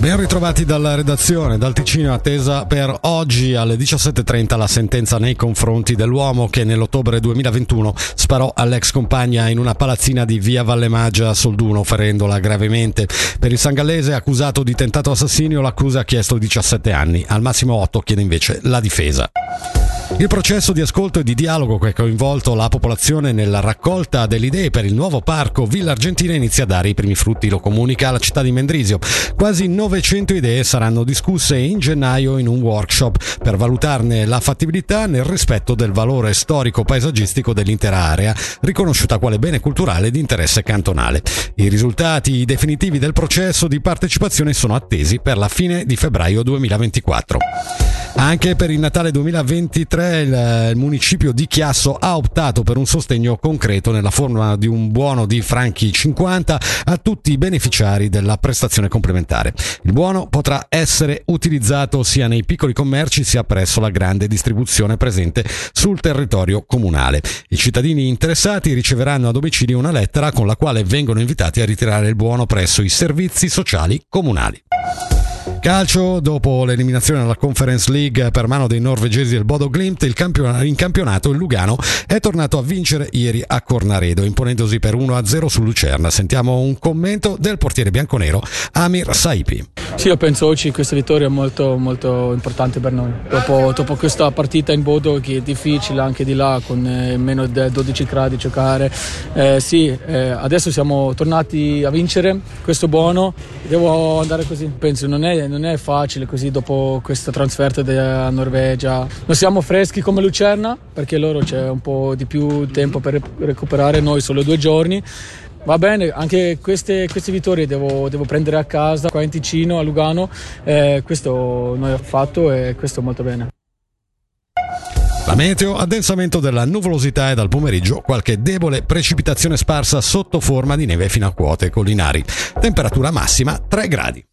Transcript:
Ben ritrovati dalla redazione, dal Ticino attesa per oggi alle 17.30 la sentenza nei confronti dell'uomo che nell'ottobre 2021 sparò all'ex compagna in una palazzina di via Vallemaggia a Solduno ferendola gravemente. Per il sangallese accusato di tentato assassinio l'accusa ha chiesto 17 anni, al massimo 8 chiede invece la difesa. Il processo di ascolto e di dialogo che ha coinvolto la popolazione nella raccolta delle idee per il nuovo parco Villa Argentina inizia a dare i primi frutti, lo comunica la città di Mendrisio. Quasi 900 idee saranno discusse in gennaio in un workshop per valutarne la fattibilità nel rispetto del valore storico-paesaggistico dell'intera area, riconosciuta quale bene culturale di interesse cantonale. I risultati definitivi del processo di partecipazione sono attesi per la fine di febbraio 2024. Anche per il Natale 2023 il, municipio di Chiasso ha optato per un sostegno concreto nella forma di un buono di franchi 50 a tutti i beneficiari della prestazione complementare. Il buono potrà essere utilizzato sia nei piccoli commerci sia presso la grande distribuzione presente sul territorio comunale. I cittadini interessati riceveranno a domicilio una lettera con la quale vengono invitati a ritirare il buono presso i servizi sociali comunali. Calcio, dopo l'eliminazione alla Conference League per mano dei norvegesi del Bodo Glimt, campion- in campionato il Lugano è tornato a vincere ieri a Cornaredo, imponendosi per 1-0 su Lucerna. Sentiamo un commento del portiere bianconero Amir Saipi. Sì, io penso oggi questa vittoria è molto, molto importante per noi. Dopo, dopo, questa partita in Bodo che è difficile anche di là con eh, meno di 12 gradi giocare, eh, sì, eh, adesso siamo tornati a vincere, questo è buono, devo andare così. Penso non è, non è facile così dopo questa trasferta della Norvegia. Non siamo freschi come Lucerna perché loro c'è un po' di più tempo per recuperare, noi solo due giorni. Va bene, anche queste, queste vittorie devo, devo, prendere a casa qua in Ticino, a Lugano. Eh, questo noi abbiamo fatto e questo molto bene. La meteo, addensamento della nuvolosità e dal pomeriggio qualche debole precipitazione sparsa sotto forma di neve fino a quote collinari. Temperatura massima 3 gradi.